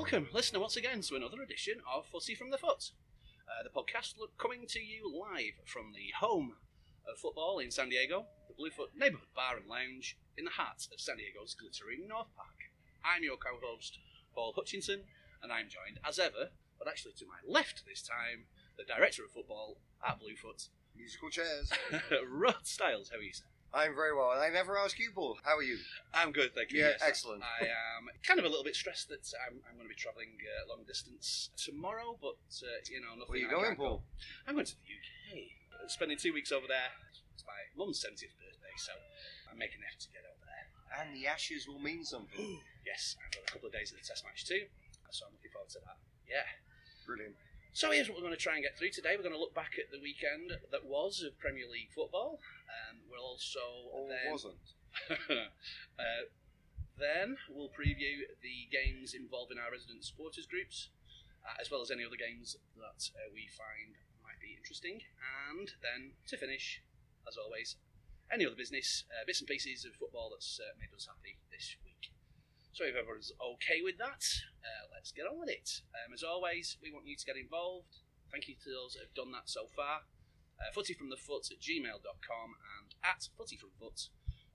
welcome, listener, once again to another edition of Footy from the Foot, uh, the podcast look, coming to you live from the home of football in San Diego, the Bluefoot Neighborhood Bar and Lounge in the heart of San Diego's glittering North Park. I'm your co-host, Paul Hutchinson, and I'm joined, as ever, but actually to my left this time, the director of football at Bluefoot, Musical chairs. Rod Styles. How are you, sir? I'm very well. And I never asked you, Paul. How are you? I'm good, thank you. Yeah, yes. excellent. I am kind of a little bit stressed that I'm, I'm going to be travelling uh, long distance tomorrow, but uh, you know, nothing. Where are you I going, can't go. Paul? I'm going to the UK. Uh, Spending two weeks over there. It's my mum's 70th birthday, so I'm making an effort to get over there. And the ashes will mean something. Yes, I've got a couple of days at the test match too, so I'm looking forward to that. Yeah. Brilliant. So here's what we're going to try and get through today. We're going to look back at the weekend that was of Premier League football, and we'll also Or then wasn't. uh, then we'll preview the games involving our resident supporters groups, uh, as well as any other games that uh, we find might be interesting. And then to finish, as always, any other business, uh, bits and pieces of football that's uh, made us happy this week. So if everyone's okay with that, uh, let's get on with it. Um, as always, we want you to get involved. Thank you to those that have done that so far. Uh, footyfromthefoot at gmail.com and at footyfromfoot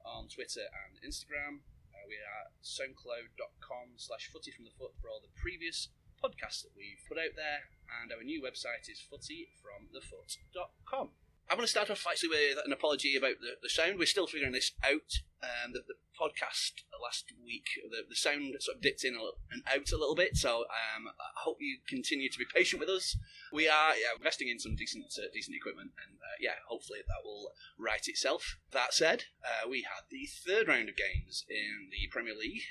on Twitter and Instagram. Uh, we are at soundcloud.com slash footyfromthefoot for all the previous podcasts that we've put out there. And our new website is footyfromthefoot.com. I'm going to start off actually with an apology about the, the sound. We're still figuring this out. Um, the, the podcast last week, the, the sound sort of dipped in and out a little bit, so um, I hope you continue to be patient with us. We are yeah, investing in some decent uh, decent equipment, and uh, yeah, hopefully that will right itself. That said, uh, we had the third round of games in the Premier League,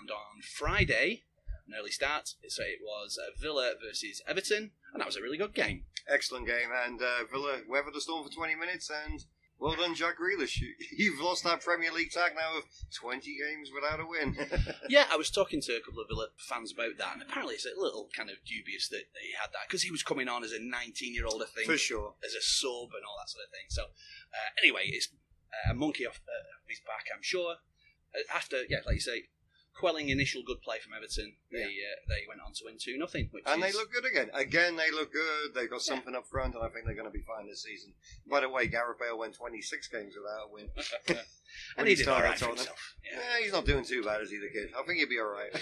and on Friday, an early start, so it was uh, Villa versus Everton, and that was a really good game. Excellent game. And uh, Villa weathered the storm for 20 minutes. And well done, Jack Grealish. You- You've lost that Premier League tag now of 20 games without a win. Yeah, I was talking to a couple of Villa fans about that, and apparently it's a little kind of dubious that he had that because he was coming on as a 19 year old, I think, for sure. as a sub and all that sort of thing. So, uh, anyway, it's uh, a monkey off uh, his back, I'm sure. Uh, After, yeah, like you say, quelling initial good play from Everton, they uh, they went on to win 2 nothing, which And is, they look good again. Again, they look good. They've got something up front, and I think they're going to be fine this season. By the way, Gareth Bale went 26 games without a win. and when he he did all right for himself. Yeah. Yeah, he's not doing too bad, is he, the kid? I think he'll be all right.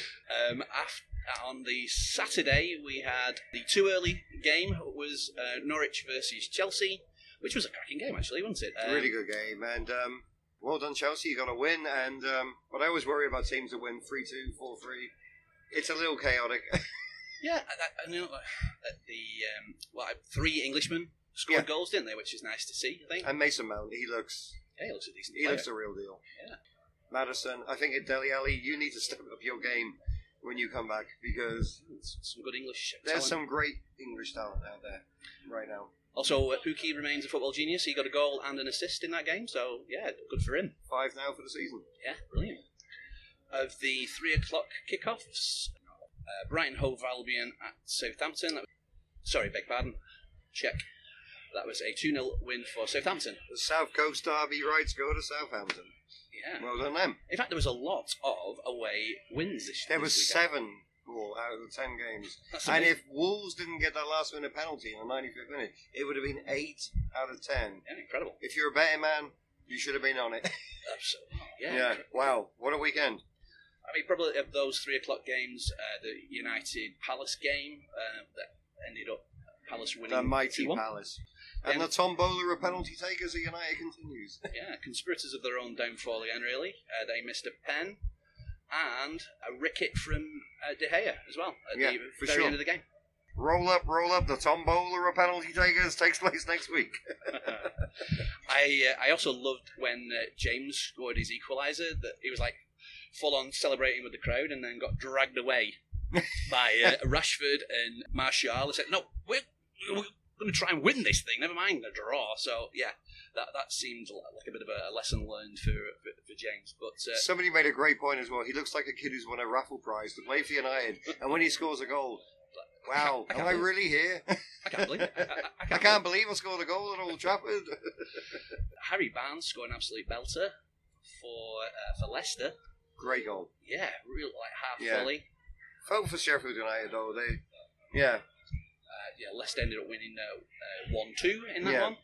Um, af on the Saturday, we had the too early game it was uh, Norwich versus Chelsea, which was a cracking game actually, wasn't it? Um, really good game, and um, well done, Chelsea. You got a win, and um, but I always worry about teams that win 3 2, 4 3. It's a little chaotic. Yeah, I, I know. uh, The um, well, three Englishmen scored Yeah. goals, didn't they? Which is nice to see. I think. and Mason Mount, he looks yeah, he looks a decent he player. looks the real deal. Yeah. Maddison, I think at Dele Alli, you need to step up your game when you come back because some good English. there's talent. some great English talent out there right now. Also, uh, Pukki remains a football genius. He got a goal and an assist in that game, so yeah, good for him. Five now for the season. Yeah, brilliant. Of the three o'clock kickoffs, uh, Brighton Hove Albion at Southampton. That was, sorry, beg pardon. Check. That was a 2 0 win for Southampton. The South Coast Derby rights go to Southampton. Yeah. Well done them. In fact, there was a lot of away wins this There was seven out of the ten games. That's And if Wolves didn't get that last minute penalty in the 95th minute, it would have been eight out of ten. Yeah, incredible. If you're a betting man, you should have been on it. Absolutely. Yeah. yeah. Wow. What a weekend. I mean, probably of those three o'clock games, uh, the United Palace game uh, that ended up Palace winning The mighty 2-1. Palace. And the tombola of penalty takers at United continues. Yeah, conspirators of their own downfall again, really. Uh, they missed a pen and a ricket from uh, De Gea as well at Yeah, the very sure. end of the game. Roll up, roll up. The tombola of penalty takers takes place next week. I uh, I also loved when uh, James scored his equaliser. That he was like full on celebrating with the crowd, and then got dragged away by uh, Rashford and Martial. They said, "No, we're, we're going to try and win this thing. Never mind the draw." So yeah, that that seemed like a bit of a lesson learned for for, for James. But uh, Somebody made a great point as well. He looks like a kid who's won a raffle prize to play for United, and when he scores a goal, wow, I am I really here? I can't believe it. I, I, I can't can't believe I scored a goal at Old Trafford. Harvey Barnes scored an absolute belter for uh, for Leicester. Great goal. Yeah, real like half Yeah. volley. Vote for Sheffield United, though. They, yeah, yeah, Leicester ended up winning uh, uh, one two in that Yeah. one.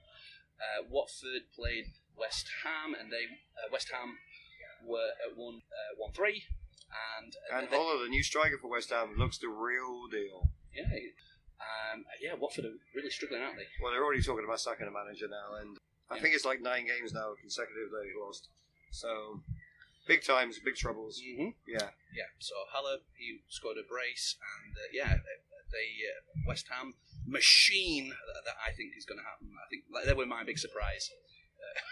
Uh, Watford played West Ham, and they uh, West Ham were at one uh, one three, and, uh, and they- Haller, the new striker for West Ham, looks the real deal. yeah, um, yeah, Watford are really struggling, aren't they? Well, they're already talking about sacking a manager now, and I Yeah. think it's like nine games now consecutive they've lost. So, big times, big troubles. Mm-hmm. Yeah. Yeah, so Haller he scored a brace, and uh, yeah, they uh, West Ham machine that, that I think is going to happen. I think like, they were my big surprise. Uh.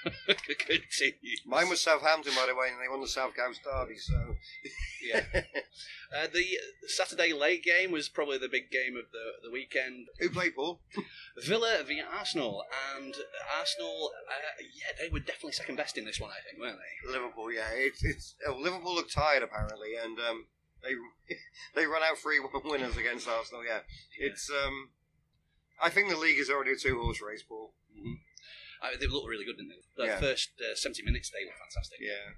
Mine was Southampton, by the way, and they won the South Coast Derby. So, Yeah. Uh, the Saturday late game was probably the big game of the the weekend. who played Paul? Villa via Arsenal, and Arsenal, uh, yeah, they were definitely second best in this one, I think, weren't they? Liverpool. Yeah, it's it's oh, Liverpool looked tired apparently, and um, they they run out three winners against Arsenal. Yeah, it's um, I think the league is already a two horse race, Paul. Uh, they looked really good, didn't they? The Yeah. first uh, 70 minutes, they were fantastic. Yeah.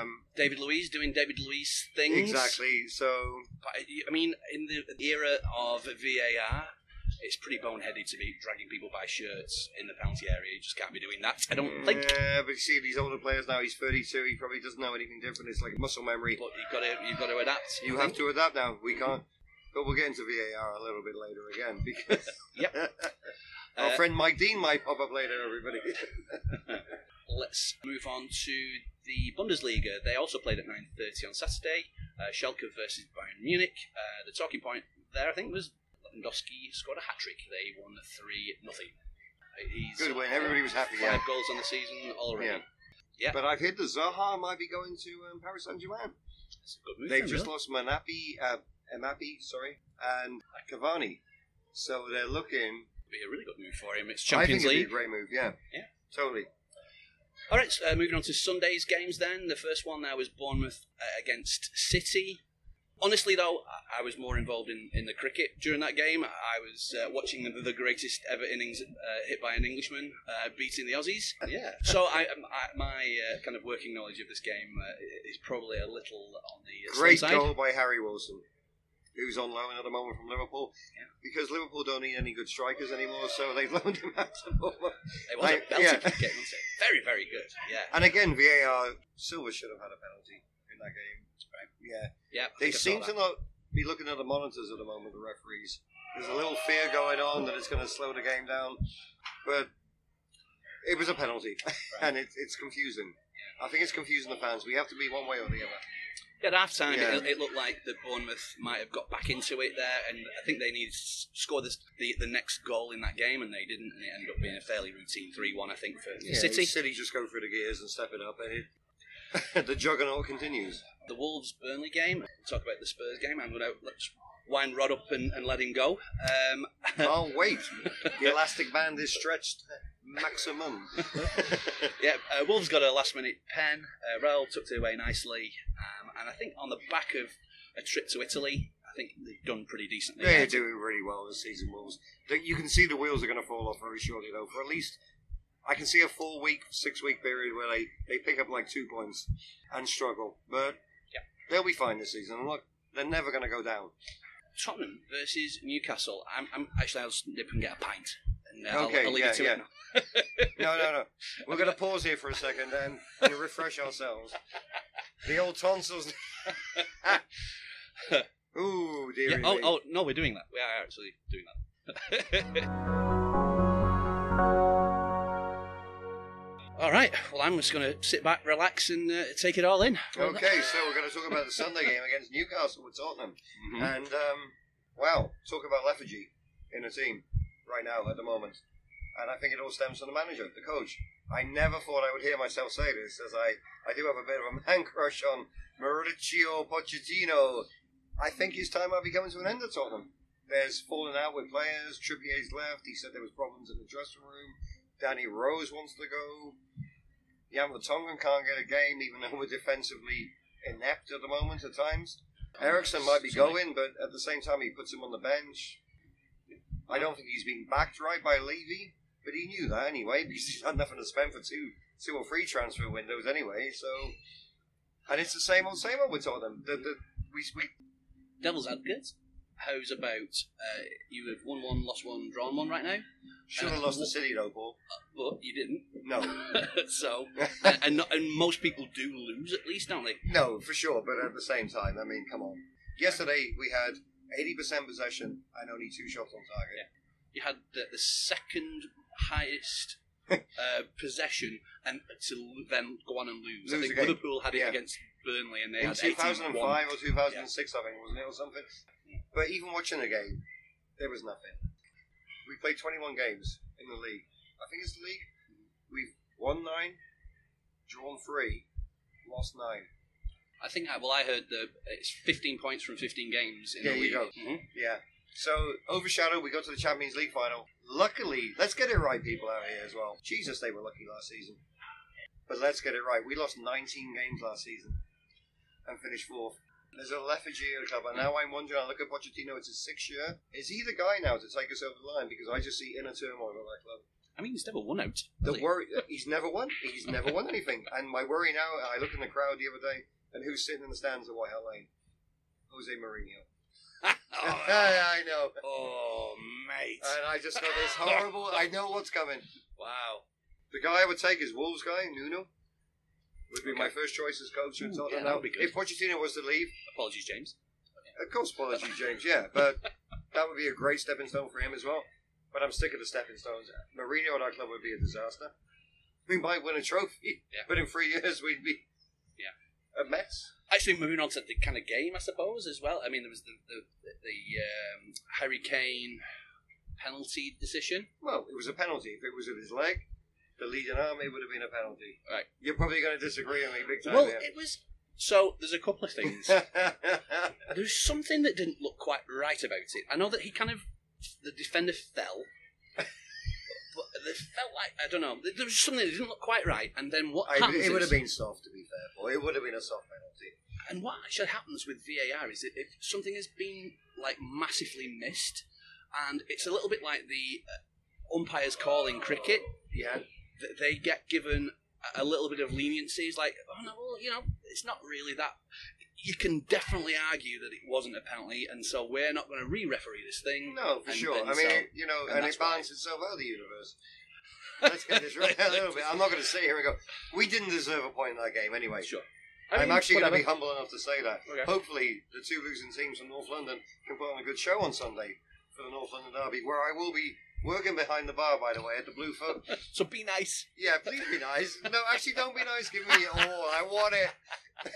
Um, David Luiz doing David Luiz things. exactly. So But, I mean, in the era of VAR, it's pretty boneheaded to be dragging people by shirts in the penalty area. You just can't be doing that, I don't think. Yeah, but you see these older players now. He's 32. He probably doesn't know anything different. It's like muscle memory. But you've got to, you've got to adapt. You have to adapt now. We can't. But we'll get into VAR a little bit later again because Yep. our Uh, friend Mike Dean might pop up later. Everybody. Let's move on to the Bundesliga. They also played at 9.30 on Saturday. Uh, Schalke versus Bayern Munich. Uh, the talking point there, I think, was Lewandowski scored a hat-trick. They won 3 nothing. He's Good win. Everybody was happy. Five Yeah. goals on the season already. Yeah. Yeah. But I've heard that Zaha might be going to um, Paris Saint Germain. That's a good move. They've then, just really. lost Manapi, uh, sorry, and Cavani. So they're looking. be a really good move for him. It's I think Champions it'd League. be a great move. Yeah. Yeah. Totally. All right, so, uh, moving on to Sunday's games then. The first one there was Bournemouth uh, against City. Honestly, though, I- was more involved in, in the cricket during that game. I was uh, watching the, the greatest ever innings uh, hit by an Englishman uh, beating the Aussies. Yeah. So I, um, I, my uh, kind of working knowledge of this game uh, is probably a little on the Great side. goal by Harry Wilson, who's on loan at the moment from Liverpool. Yeah. Because Liverpool don't need any good strikers anymore, so they've loaned him out to Bournemouth. It was a yeah. kick, wasn't it? Very, very good. Yeah. And again, VAR, Silva should have had a penalty in that game. Right. Yeah. Yeah. They think I saw seem to not be looking at the monitors at the moment, the referees. There's a little fear going on that it's going to slow the game down, but it was a penalty, and it, it's confusing. I think it's confusing the fans. We have to be one way or the other. At half time, Yeah. it, it looked like that Bournemouth might have got back into it there, and I think they needed to score this, the the next goal in that game, and they didn't, and it ended up being a fairly routine three-one, I think, for Yeah, City. City just go through the gears and step it up, eh? and it, the juggernaut continues. The Wolves Burnley game. We'll talk about the Spurs game. I'm going to let's wind Rod up and, and let him go. Um, Can't wait. The elastic band is stretched maximum. yeah, uh, Wolves got a last-minute pen. Uh, Raul tucked it away nicely, um, and I think on the back of a trip to Italy, I think they've done pretty decently. They're doing really well this season, Wolves. You can see the wheels are going to fall off very shortly, though. For at least, I can see a four week, six week period where they, they pick up like two points and struggle. But Yeah. They'll be fine this season. Look, they're never going to go down. Tottenham versus Newcastle. I'm, I'm actually I'll nip and get a pint. And, uh, I'll- Okay, I'll, leave yeah, it to yeah. it now. No, no, no. We're going to pause here for a second and, and refresh ourselves. The old tonsils. Ooh, dear. Yeah, oh, oh no, we're doing that. We are actually doing that. All right. Well, I'm just going to sit back, relax, and uh, take it all in. Okay, so we're going to talk about the Sunday game against Newcastle with Tottenham. Mhm. And, um, wow, talk about lethargy in a team right now at the moment. And I think it all stems from the manager, the coach. I never thought I would hear myself say this, as I, I do have a bit of a man crush on Mauricio Pochettino. I think his time might be coming to an end at Tottenham. There's falling out with players. Trippier's left. He said there was problems in the dressing room. Danny Rose wants to go. Jan Vertonghen can't get a game, even though we're defensively inept at the moment at times. Eriksen might be going, but at the same time, he puts him on the bench. I don't think he's been backed right by Levy, but he knew that anyway because he's had nothing to spend for two, two or three transfer windows anyway. So, and it's the same old, same old with all Tottenham. The, the, we, we devil's advocate. How's about uh, you have won one, lost one, drawn one right now, Should have lost the city though, Paul. but you didn't. No, so, and, and, not, and most people do lose at least, don't they? no, for sure. But at the same time, I mean, come on. Yesterday we had 80% possession and only two shots on target. You had the, the second highest uh, possession, and to then go on and lose. I Lose think the game. Liverpool had it Yeah. against Burnley, and they In had 2005 81. or 2006, I think, wasn't it, or something? But even watching the game, there was nothing. Played 21 games in the league. I think it's the league. We've won nine, drawn three, lost nine. I think. Well, I heard that it's 15 points from 15 games. In There the you league. go. Mhm. Yeah. So, overshadowed, we got to the Champions League final. Luckily, let's get it right, people out here as well. Jesus, they were lucky last season. But let's get it right. We lost 19 games last season and finished fourth. There's a lethargy at the club, and now I'm wondering. I look at Pochettino; it's his sixth year. Is he the guy now to take us over the line? Because I just see inner turmoil at that club. I mean, he's never won out. The he? worry he's never won. He's never won anything. And my worry now, I look in the crowd the other day, and who's sitting in the stands at White Hart Lane? Jose Mourinho. oh, I know. oh, mate! And I just got this horrible. I know what's coming. wow. The guy I would take is Wolves guy Nuno. Would be my first choice as coach. Ooh, Tottenham yeah, now. be good. If Pochettino was to leave, Apologies, James. of course, apologies, James. Yeah, but that would be a great stepping stone for him as well. But I'm sick of the stepping stones. Mourinho at our club would be a disaster. We might win a trophy, Yeah. but in three years we'd be Yeah. a mess. Actually, moving on to the kind of game, I suppose, as well. I mean, there was the the, the um, Harry Kane penalty decision. Well, it was a penalty. If it was with his leg, the leading Army would have been a penalty. Right. You're probably going to disagree with me big time. well, here. it was. So there's a couple of things. There's something that didn't look quite right about it. I know that he kind of the defender fell, but it felt like I don't know. There was something that didn't look quite right, and then what I, happens? it would have been soft, to be fair, boy. It would have been a soft penalty. And what actually happens with VAR is that if something has been like massively missed, and it's a little bit like the uh, umpires call in cricket, Yeah. They get given a- little bit of leniency. It's like, oh no, well, you know, it's not really that. You can definitely argue that it wasn't a penalty, and so we're not going to re-referee this thing. No, for And sure. then I mean, so- you know, and and, it balances itself out of the universe. Let's get this right a little bit. I'm not going to say here and go, we didn't deserve a point in that game anyway. Sure. I'm mean, actually going to be humble enough to say that. Okay. Hopefully, the two losing teams from North London can put on a good show on Sunday for the North London Derby, where I will be working behind the bar, by the way, at the Blue Foot. So be nice. Yeah, please be nice. No, actually, don't be nice. Give me all. I want it.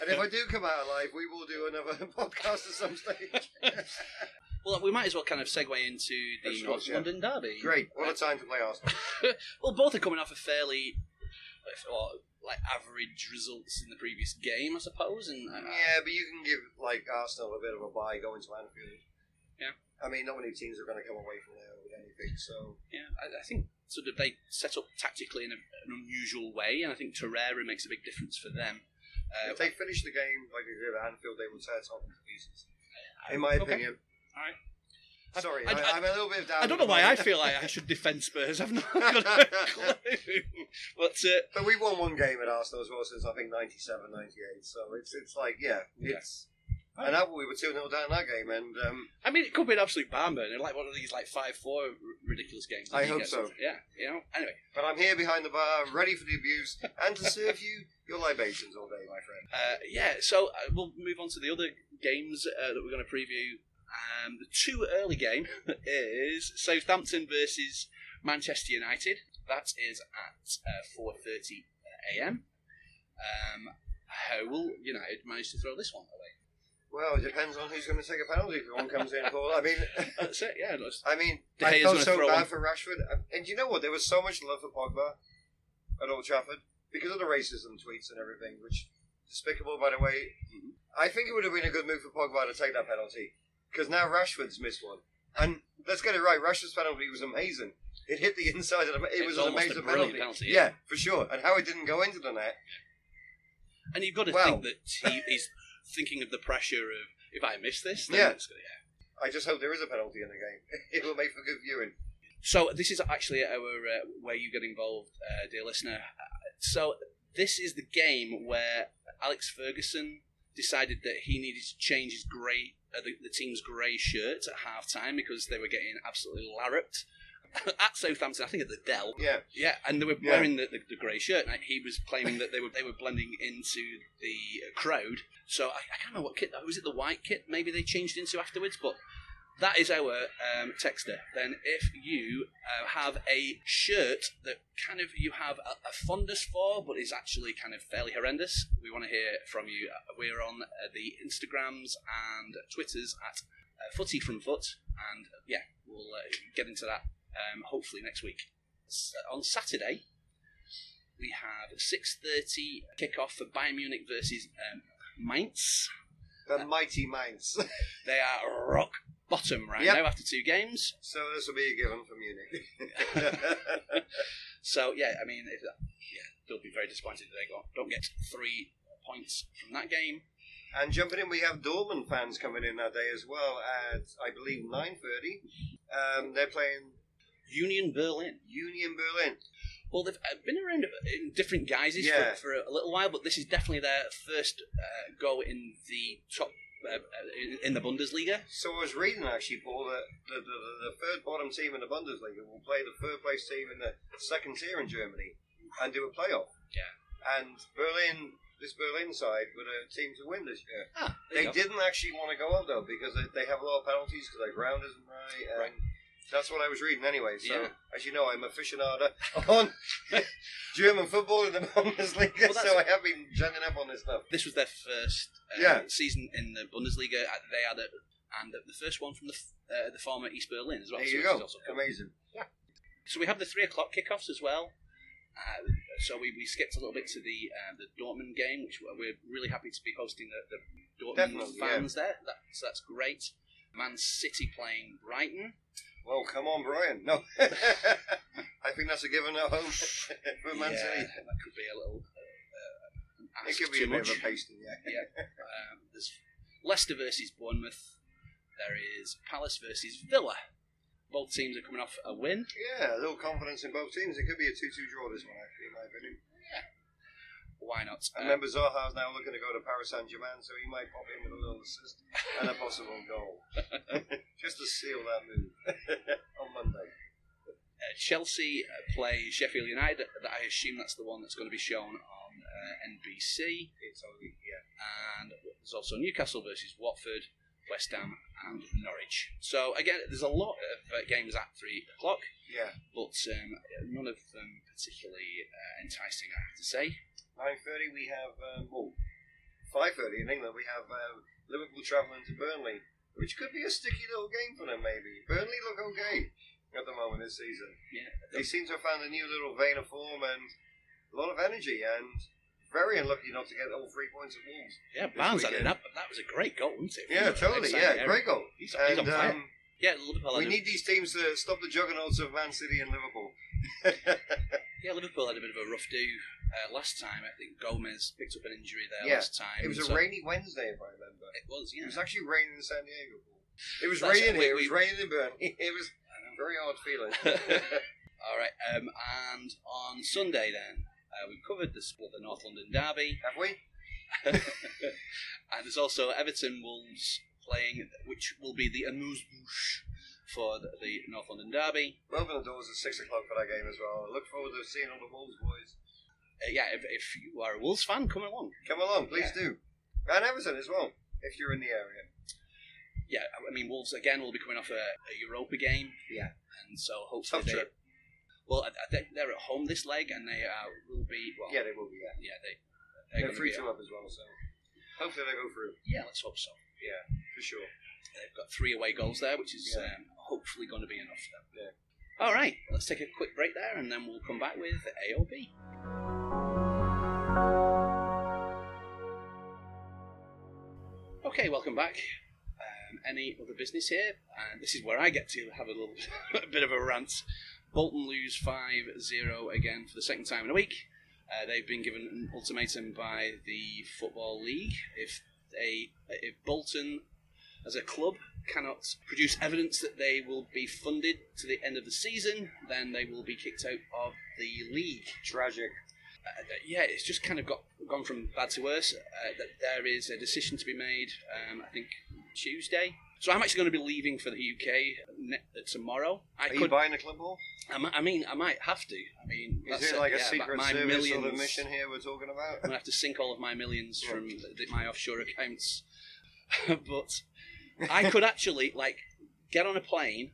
And if I do come out alive, we will do another podcast at some stage. Well, we might as well kind of segue into the North yeah. London derby. Great. What a time to play Arsenal. Well, both are coming off a fairly, or, like average results in the previous game, I suppose. And uh, Yeah, but you can give like Arsenal a bit of a bye going to Anfield. Yeah. I mean, not many teams are going to come away from there with anything. So yeah, I, I think sort of they set up tactically in a, an unusual way, and I think Torreira makes a big difference for them. Uh, if they finish the game like they did at Anfield, they will tear Tottenham to pieces. In my Okay. opinion. All right. Sorry, I- I, am a little bit down. I don't know why I feel like I should defend Spurs. I've not got a clue. But uh, But we've won one game at Arsenal as well since I think 97, 98. So it's it's like yeah, Okay. it's. And that, we were two 0 down in that game, and um, I mean, it could be an absolute barn burner, like one of these like five four ridiculous games. that I hope so. Yeah, you know. Anyway, but I'm here behind the bar, ready for the abuse, and to serve you your libations all day, my friend. Uh, yeah, so uh, we'll move on to the other games uh, that we're going to preview. Um, the two early game is Southampton versus Manchester United. That is at uh, four thirty a.m. Um, how will United manage to throw this one away? Well, it depends on who's going to take a penalty if one comes in, Paul. I mean, That's it. Yeah, that's- I mean, De I felt so bad one. for Rashford, and you know what? There was so much love for Pogba at Old Trafford because of the racism tweets and everything, which despicable, by the way. Mhm. I think it would have been a good move for Pogba to take that penalty because now Rashford's missed one, and let's get it right. Rashford's penalty was amazing. It hit the inside of the. It, It was, was an amazing penalty. penalty, yeah. yeah, for sure. And how it didn't go into the net. and you've got to Well- think that he is thinking of the pressure of if I miss this, then Yeah. it's gonna, yeah. I just hope there is a penalty in the game. it will make for good viewing. So this is actually our uh, where you get involved, uh, dear listener. So this is the game where Alex Ferguson decided that he needed to change his grey, uh, the, the team's grey shirt at half time because they were getting absolutely larruped at Southampton. I think at the Dell. Yeah. Yeah, and they were Yeah. wearing the, the, the grey shirt. And he was claiming that they were they were blending into the crowd. So I, I can't remember what kit. Was it the white kit? Maybe they changed into afterwards. But that is our um, texter. Then, if you uh, have a shirt that kind of you have a, a fondness for, but is actually kind of fairly horrendous, we want to hear from you. Uh, We're on uh, the Instagrams and Twitters at uh, Footy from Foot, and uh, yeah, we'll uh, get into that um, hopefully next week. S- on Saturday, we have a 6.30 kickoff for Bayern Munich versus um, Mainz. The mighty minds. They are rock bottom right Yep. now after two games. so this will be a given for Munich. So yeah, I mean, if yeah, they'll be very disappointed if they got, don't get three points from that game. and jumping in, we have Dortmund fans coming in that day as well at I believe nine thirty. Um, they're playing Union Berlin. Union Berlin. Well, they've uh, been around in different guises Yeah. for, for a little while, but this is definitely their first uh, go in the top uh, uh, in, in the Bundesliga. So I was reading actually, Paul, that the, the, the, the third bottom team in the Bundesliga will play the third place team in the second tier in Germany and do a playoff. Yeah. And Berlin, this Berlin side, were the team to win this year. Ah, there They go. didn't actually want to go up though because they, they have a lot of penalties because their ground isn't right. And Right. That's what I was reading anyway. So Yeah. as you know, I'm a aficionado on German football in the Bundesliga, Well, so I have been jumping up on this stuff. This was their first uh, Yeah. season in the Bundesliga. Uh, They had a, and the first one from the uh, the former East Berlin as well. There so you go. cool. Amazing. So we have the three o'clock kickoffs as well. Uh, so we, we skipped a little bit to the uh, the Dortmund game, which we're really happy to be hosting the, the Dortmund Definitely, fans there. That, so that's great. Man City playing Brighton. Well, come on, Brian. No, I think that's a given at home for Man yeah, that could be a little. Uh, It could be a bit much. of a pasting, yeah. Um, there's Leicester versus Bournemouth. There is Palace versus Villa. Both teams are coming off a win. Yeah, a little confidence in both teams. It could be a 2 2 draw, this one, actually, in my opinion. Why not? I Uh, remember Zaha's now looking to go to Paris Saint Germain, so he might pop in with a little assist and a possible goal. Just to seal that move on Monday. uh, Chelsea uh, play Sheffield United. I assume that's the one that's going to be shown on uh, NBC. It's only, yeah. And there's also Newcastle versus Watford, West Ham, and Norwich. So again, there's a lot of uh, games at three o'clock, Yeah. but um, none of them particularly uh, enticing, I have to say. 9.30 we have, um, well, 5.30 in England we have um, Liverpool travelling to Burnley, which could be a sticky little game for them maybe. Burnley look okay at the moment this season. Yeah, They seem to have found a new little vein of form and a lot of energy and very unlucky not to get all three points at Wolves. yeah. Barnes had weekend. that. That was a great goal, wasn't it? Yeah, totally. Yeah, area. great goal. He's, he's on And fire. um, yeah, Liverpool. we need these teams to stop the juggernauts of Man City and Liverpool. yeah, Liverpool had a bit of a rough do uh, last time. I think Gomez picked up an injury there Yeah, last time. it was a so- rainy Wednesday, if I remember. It was, yeah. It was actually raining in San Diego. It was That's it, raining we- here. It was we- raining in Burnley. It was I know. a very odd feeling. All right, um, and on Sunday then uh, we've covered the split, the North London derby, have we? and there's also Everton Wolves playing, which will be the amuse bouche for the, the North London derby. We'll open the doors at six o'clock for that game as well. I look forward to seeing all the Wolves boys. Uh, yeah, if, if you are a Wolves fan, come along. Come along, please do. And Everton as well, if you're in the area. Yeah, I mean Wolves again will be coming off a, a Europa game. Yeah. and so hopefully Tough they. trip. Well, I, I think they're at home this leg, and they uh, will be. Well, Yeah, they will be. Yeah, yeah, they. they're, gonna free to up as well. So hopefully they go through Yeah, let's hope so. Yeah, for sure. They've got three away goals there, which is Yeah. um, hopefully going to be enough for them. Yeah. All right, let's take a quick break there, and then we'll come back with AOB. Okay, welcome back. Um, any other business here? This is where I get to have a little a bit of a rant. Bolton lose 5-0 again for the second time in a week. Uh, they've been given an ultimatum by the Football League. If they, if Bolton as a club cannot produce evidence that they will be funded to the end of the season, then they will be kicked out of the league. Tragic. Uh, yeah, it's just kind of got gone from bad to worse. Uh, that there is a decision to be made. Um, I think Tuesday. So I'm actually going to be leaving for the UK ne- tomorrow. I Are you could. buying a club ball? I, I mean, I might have to. I mean, Is it like a yeah, secret my service millions, sort of mission here we're talking about? I'm gonna have to sink all of my millions Yeah. from the, my offshore accounts. but I could actually like get on a plane,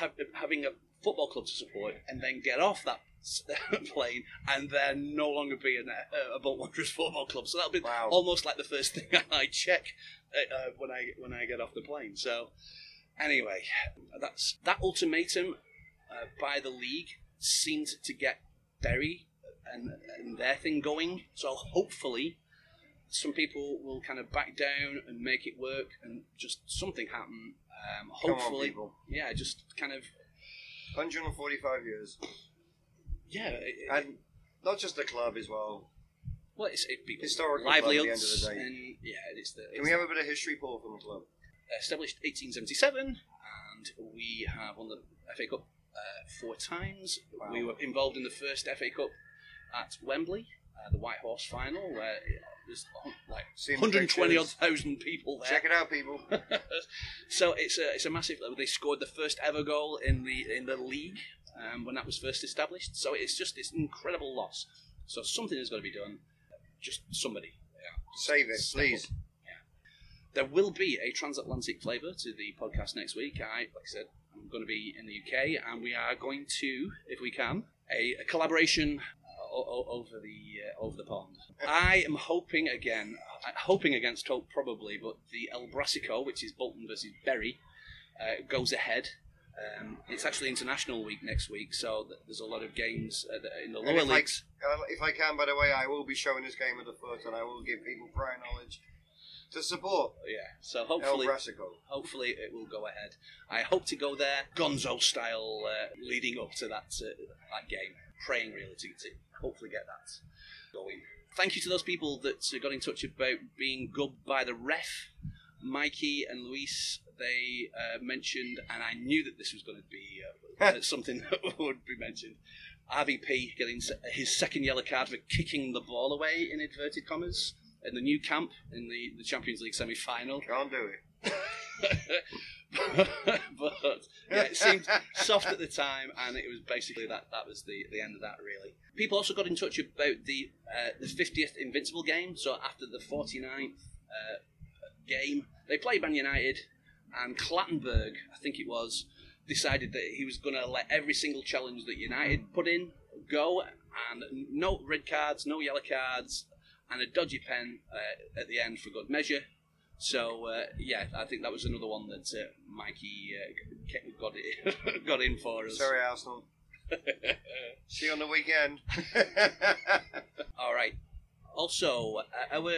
have, having a football club to support, and then get off that plane, and then no longer be an, uh, a Bolt Wanderers football club. So that'll be Wow. almost like the first thing I check uh, uh, when I when I get off the plane. So anyway, that's that ultimatum uh, by the league seemed to get Bury and, and their thing going. So hopefully, some people will kind of back down and make it work, and just something happen. Um, Come on, hopefully, yeah, just kind of 145 years. Yeah. It, And not just the club as well. well, it's it, people Historical club at the end of the day. and yeah, it's the Can we have a bit of history, Paul, from the club? established 1877, and we have won the FA Cup uh, four times. Wow. We were involved in the first FA Cup at Wembley, uh, the White Horse final, where there's like Seen 120 odd thousand people there. Check it out, people. so it's a it's a massive. They scored the first ever goal in the in the league um, when that was first established. So it's just this incredible loss. So something has got to be done. Just somebody. Save it, please. There will be a transatlantic flavour to the podcast next week. I, like I said, I'm going to be in the UK, and we are going to, if we can, a, a collaboration uh, over the uh, over the pond. I am hoping again, uh, hoping against hope probably, but the El Brasico, which is Bolton versus Bury, uh, goes ahead. Um, it's actually International Week next week, so th- there's a lot of games uh, in the lower if I- leagues. Uh, if I can, by the way, I will be showing this game at the foot, and I will give people prior knowledge to support Yeah, so hopefully, hopefully it will go ahead. I hope to go there, Gonzo style, uh, leading up to that uh, that game. Praying really to, to hopefully get that going. Thank you to those people that uh, got in touch about being gubbed by the ref. Mikey and Luis, they uh, mentioned, and I knew that this was going to be uh, something that would be mentioned. RVP getting his second yellow card for kicking the ball away in inverted commas in the Nou Camp in the, the Champions League semi final. Can't do it. but yeah, it seemed soft at the time, and it was basically that. That was the, the end of that, really. People also got in touch about the uh, the 50th Invincible game. So after the 49th uh, game, they played Man United, and Clattenburg, I think it was, decided that he was going to let every single challenge that United put in go, and no red cards, no yellow cards, and a dodgy pen uh, at the end for good measure. So uh, yeah, I think that was another one that uh, Mikey uh, got it, got in for us. Sorry, Arsenal. See you on the weekend. All right. Also, uh, our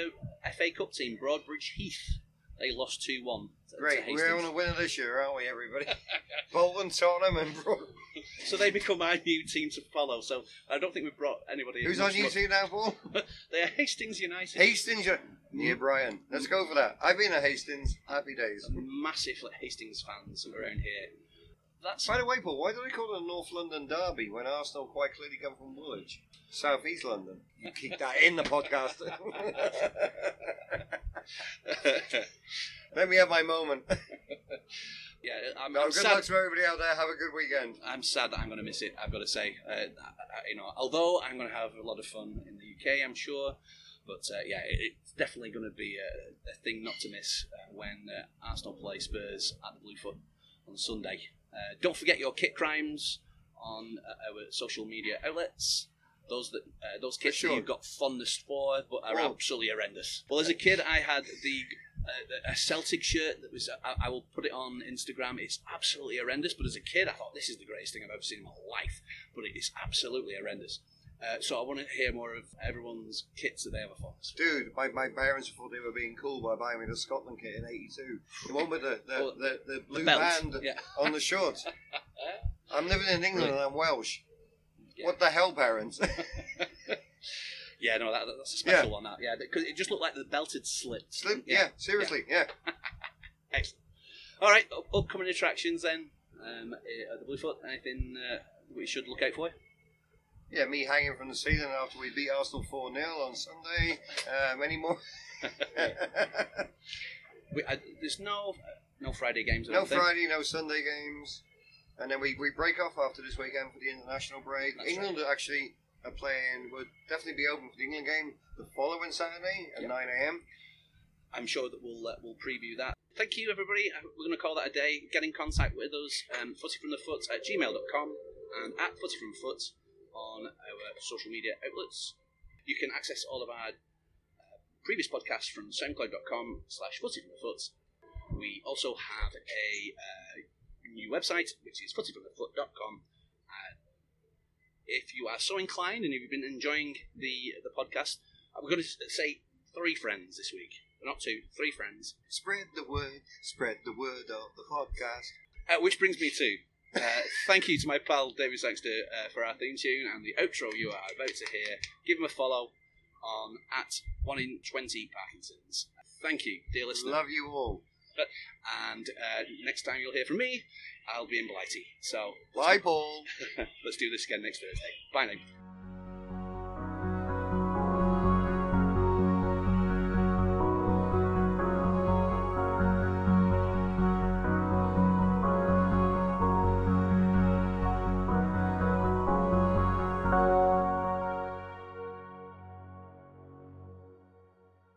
FA Cup team, Broadbridge Heath, they lost two one. Great, we're on a winner this year, aren't we, everybody? Bolton, Tottenham, and Bro- So they become our new team to follow. So I don't think we've brought anybody. who's on you luck. two now, Paul? They are Hastings United. Hastings, near Brian. Let's go for that. I've been at Hastings. Happy days. Massive Hastings fans around here. That's By the way, Paul, why do they call it a North London derby when Arsenal quite clearly come from Woolwich, South East London? You keep that in the podcast. Let me have my moment. yeah. I'm, No, I'm good sad. luck to everybody out there. Have a good weekend. I'm sad that I'm going to miss it. I've got to say, uh, I- I- you know, although I'm going to have a lot of fun in the UK, I'm sure. But uh, yeah, it, it's definitely going to be a, a thing not to miss uh, when uh, Arsenal play Spurs at the Bluefoot on Sunday. Uh, don't forget your kit crimes on uh, our social media outlets. Those that uh, those kits sure. that you've got fondest for, but are Well- absolutely horrendous. Well, as a kid, I had the uh, a Celtic shirt that was. I, I will put it on Instagram. It's absolutely horrendous. But as a kid, I thought this is the greatest thing I've ever seen in my life. But it is absolutely horrendous. Uh, so I want to hear more of everyone's kits that they have a fondness for. Dude, my, my parents thought they were being cool by buying me the Scotland kit in '82. The one with the the, Oh, the, the blue belt, band yeah. on the shorts. I'm living in England and I'm Welsh. Yeah. What the hell, parents? Yeah, no, that, that's a special one. That yeah, because it just looked like the belt had slipped. Slim, yeah, seriously, yeah. Excellent. All right, up- upcoming attractions then um, eh, at the Bluefoot. Anything uh, we should look out for? Yeah, me hanging from the ceiling after we beat Arsenal 4 0 on Sunday. Um, any more? We, uh, there's no no Friday games. I no don't think. Friday, no Sunday games. And then we, we break off after this weekend for the international break. That's England actually are playing, would definitely be open for the England game the following Saturday at Yep. 9 a.m. I'm sure that we'll uh, we'll preview that. Thank you, everybody. We're going to call that a day. Get in contact with us, um, footyfromthefoot at gmail.com and at footyfromfoot on our social media outlets. You can access all of our uh, previous podcasts from soundcloud.com slash footyfromthefoot. We also have a uh, new website, which is footyfromthefoot.com. Uh, if you are so inclined and you've been enjoying the the podcast, we're going to say three friends this week. Not two, three friends. Spread the word, spread the word of the podcast. Uh, which brings me to uh, thank you to my pal David Sangster uh, for our theme tune and the outro you are about to hear. Give him a follow on at one in twenty Parkinson's. Thank you, dear listener. Love you all. And uh, next time you'll hear from me, I'll be in Blighty. So Bye, Paul. let's do this again next Thursday. Bye now.